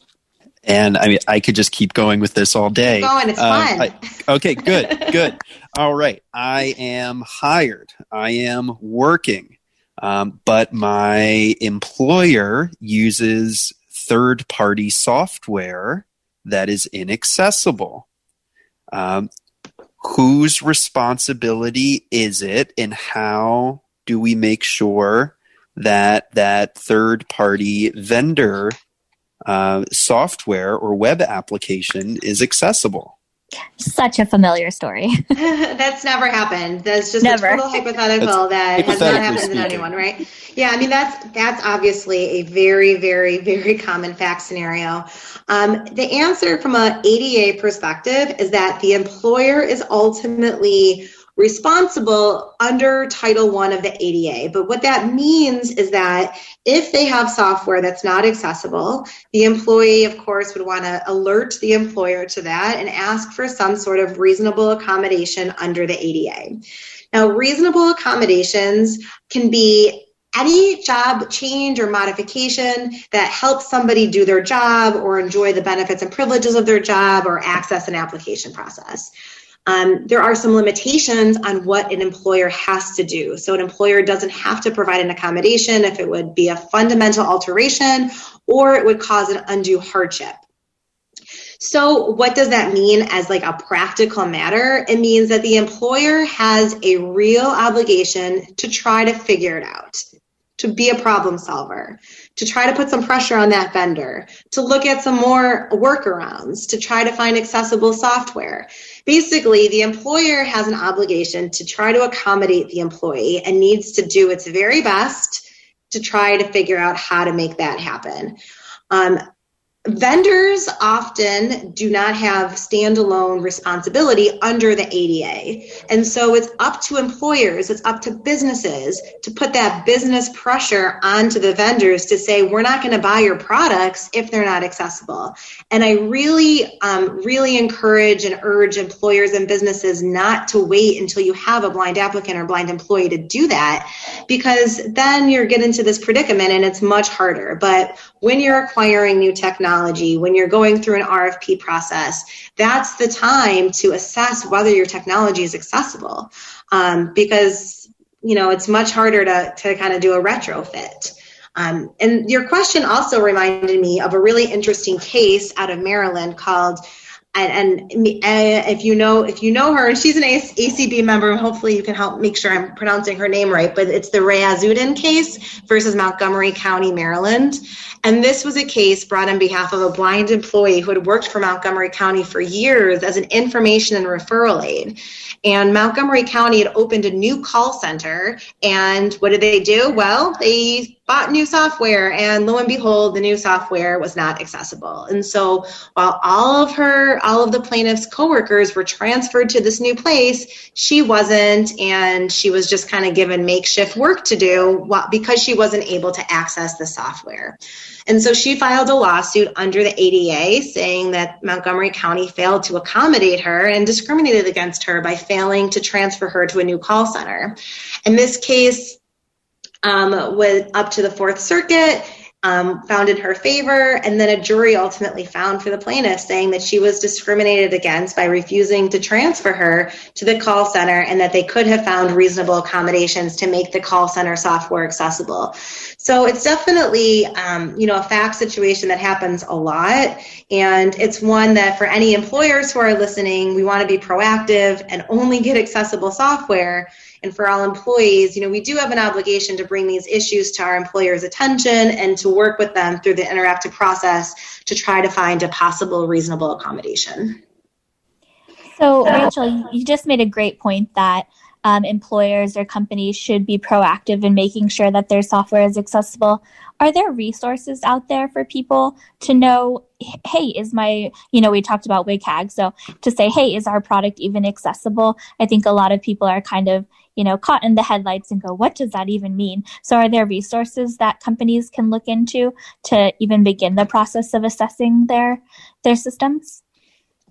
And I mean, I could just keep going with this all day. Keep going, it's Um, fun. I- okay, good, [LAUGHS] good. All right. I am hired. I am working. Um, but my employer uses third party software that is inaccessible. Um, whose responsibility is it, and how do we make sure that that third party vendor uh, software or web application is accessible? Such a familiar story. [LAUGHS] [LAUGHS] that's never happened. That's just never. a total hypothetical that has not happened to anyone, right? Yeah, I mean that's that's obviously a very, very, very common fact scenario. Um, the answer from a ADA perspective is that the employer is ultimately responsible under Title One of the ADA. But what that means is that if they have software that's not accessible, the employee, of course, would want to alert the employer to that and ask for some sort of reasonable accommodation under the ADA. Now, reasonable accommodations can be any job change or modification that helps somebody do their job or enjoy the benefits and privileges of their job or access an application process. Um, there are some limitations on what an employer has to do. So, an employer doesn't have to provide an accommodation if it would be a fundamental alteration or it would cause an undue hardship. So, what does that mean as like a practical matter? It means that the employer has a real obligation to try to figure it out, to be a problem solver, to try to put some pressure on that vendor, to look at some more workarounds, to try to find accessible software basically the employer has an obligation to try to accommodate the employee and needs to do its very best to try to figure out how to make that happen. Um, vendors often do not have standalone responsibility under the ADA. And so it's up to employers, it's up to businesses to put that business pressure onto the vendors to say, we're not going to buy your products if they're not accessible. And I really, um, really encourage and urge employers and businesses not to wait until you have a blind applicant or blind employee to do that, because then you're getting into this predicament and it's much harder. But when you're acquiring new technology, when you're going through an RFP process, that's the time to assess whether your technology is accessible. Um, because you know it's much harder to, to kind of do a retrofit. Um, and your question also reminded me of a really interesting case out of Maryland called and, and uh, if you know if you know her, she's an ACB member. Hopefully, you can help make sure I'm pronouncing her name right. But it's the Reyazuddin case versus Montgomery County, Maryland. And this was a case brought on behalf of a blind employee who had worked for Montgomery County for years as an information and referral aide. And Montgomery County had opened a new call center. And what did they do? Well, they bought new software, and lo and behold, the new software was not accessible. And so, while all of her, all of the plaintiff's coworkers were transferred to this new place, she wasn't, and she was just kind of given makeshift work to do because she wasn't able to access the software. And so she filed a lawsuit under the ADA saying that Montgomery County failed to accommodate her and discriminated against her by failing to transfer her to a new call center. In this case, um, went up to the Fourth Circuit um, found in her favor, and then a jury ultimately found for the plaintiff saying that she was discriminated against by refusing to transfer her to the call center and that they could have found reasonable accommodations to make the call center software accessible. So it's definitely, um, you know, a fact situation that happens a lot, and it's one that for any employers who are listening, we want to be proactive and only get accessible software and for all employees, you know, we do have an obligation to bring these issues to our employers' attention and to work with them through the interactive process to try to find a possible reasonable accommodation. So, Rachel, you just made a great point that um, employers or companies should be proactive in making sure that their software is accessible. Are there resources out there for people to know, hey, is my, you know, we talked about WCAG, so to say, hey, is our product even accessible? I think a lot of people are kind of, you know, caught in the headlights and go, what does that even mean? So are there resources that companies can look into to even begin the process of assessing their their systems?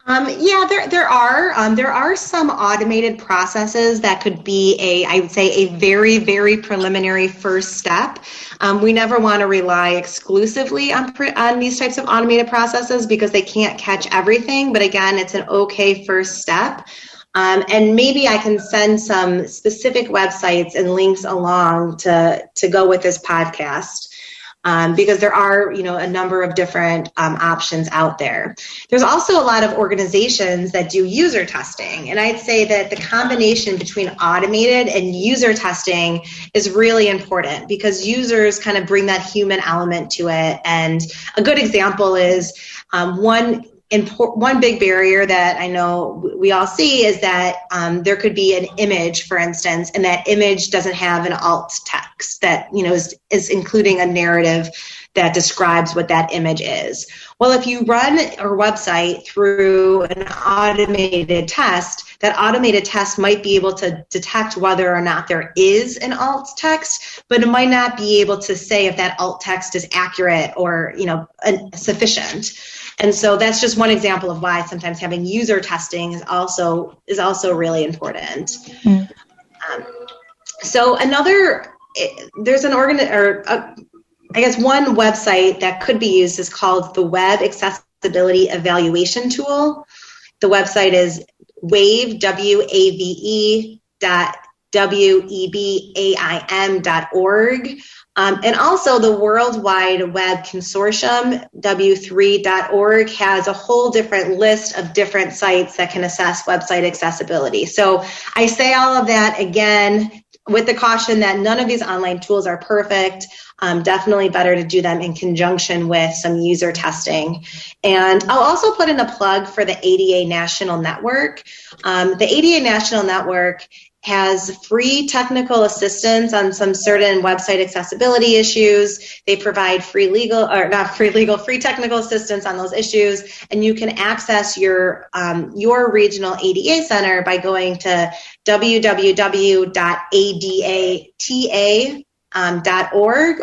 Um, yeah, there there are um, there are some automated processes that could be a I would say a very very preliminary first step. Um, we never want to rely exclusively on on these types of automated processes because they can't catch everything. But again, it's an okay first step. Um, and maybe I can send some specific websites and links along to, to go with this podcast um, because there are, you know, a number of different um, options out there. There's also a lot of organizations that do user testing, and I'd say that the combination between automated and user testing is really important because users kind of bring that human element to it. And a good example is um, one import, one big barrier that I know we all see is that um, there could be an image, for instance, and that image doesn't have an alt text that you know is, is including a narrative that describes what that image is. Well, if you run our website through an automated test, that automated test might be able to detect whether or not there is an alt text, but it might not be able to say if that alt text is accurate or you know sufficient. And so that's just one example of why sometimes having user testing is also is also really important. Mm. Um, so another there's an organ or uh, I guess one website that could be used is called the Web Accessibility Evaluation Tool. The website is wave w a v e dot w e b a i m dot org. Um, and also, the World Wide Web Consortium, w3.org, has a whole different list of different sites that can assess website accessibility. So I say all of that again with the caution that none of these online tools are perfect. Um, definitely better to do them in conjunction with some user testing. And I'll also put in a plug for the ADA National Network. Um, the ADA National Network has free technical assistance on some certain website accessibility issues. They provide free legal, or not free legal, free technical assistance on those issues. And you can access your, um, your regional ADA center by going to www.adata.org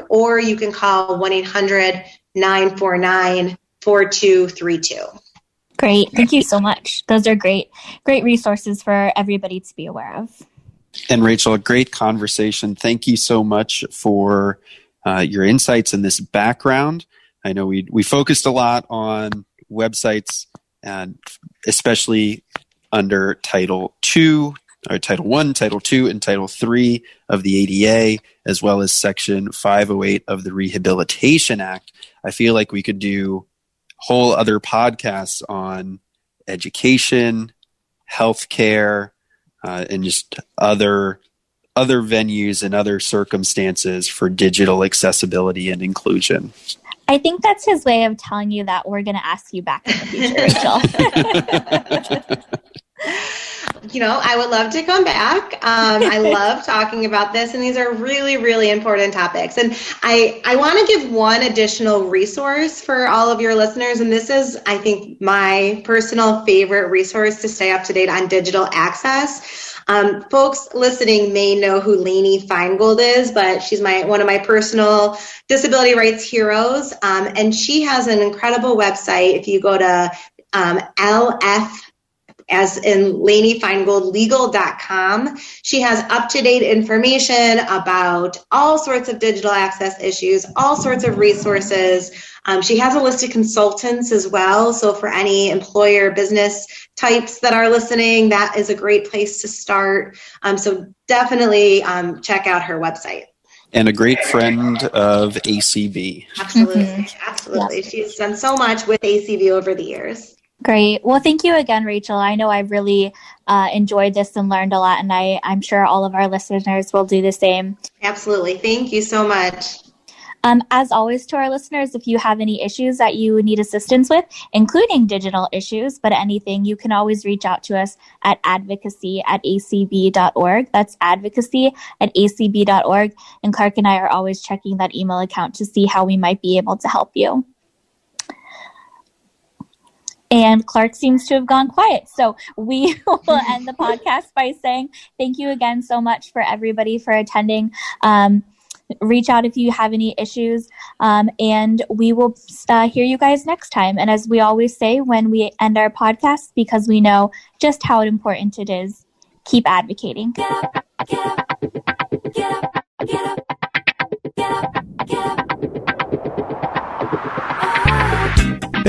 or you can call 1 800 949 4232. Great. Thank you so much. Those are great, great resources for everybody to be aware of. And Rachel, a great conversation. Thank you so much for uh, your insights and this background. I know we we focused a lot on websites and especially under Title Two, or Title One, Title Two, and Title Three of the ADA, as well as Section 508 of the Rehabilitation Act. I feel like we could do whole other podcasts on education, healthcare, uh, and just other other venues and other circumstances for digital accessibility and inclusion. I think that's his way of telling you that we're going to ask you back in the future, Rachel. [LAUGHS] [LAUGHS] you know, I would love to come back. Um, I [LAUGHS] love talking about this, and these are really, really important topics. And I, I want to give one additional resource for all of your listeners, and this is, I think, my personal favorite resource to stay up to date on digital access. Um, folks listening may know who Lainey Feingold is, but she's my one of my personal disability rights heroes, um, and she has an incredible website. If you go to um, LF as in Lainey Feingold legal.com. She has up to date information about all sorts of digital access issues, all sorts of resources. Um, she has a list of consultants as well. So, for any employer business types that are listening, that is a great place to start. Um, so, definitely um, check out her website. And a great friend of ACB. Absolutely. Mm-hmm. Absolutely. She's done so much with ACB over the years. Great. Well, thank you again, Rachel. I know I really uh, enjoyed this and learned a lot, and I, I'm sure all of our listeners will do the same. Absolutely. Thank you so much. Um, as always, to our listeners, if you have any issues that you need assistance with, including digital issues, but anything, you can always reach out to us at advocacy at acb.org. That's advocacy at acb.org. And Clark and I are always checking that email account to see how we might be able to help you. And Clark seems to have gone quiet. So we [LAUGHS] will end the podcast by saying thank you again so much for everybody for attending. Um, reach out if you have any issues, um, and we will uh, hear you guys next time. And as we always say when we end our podcast, because we know just how important it is, keep advocating. Get up, get up, get up, get up, get up, get up.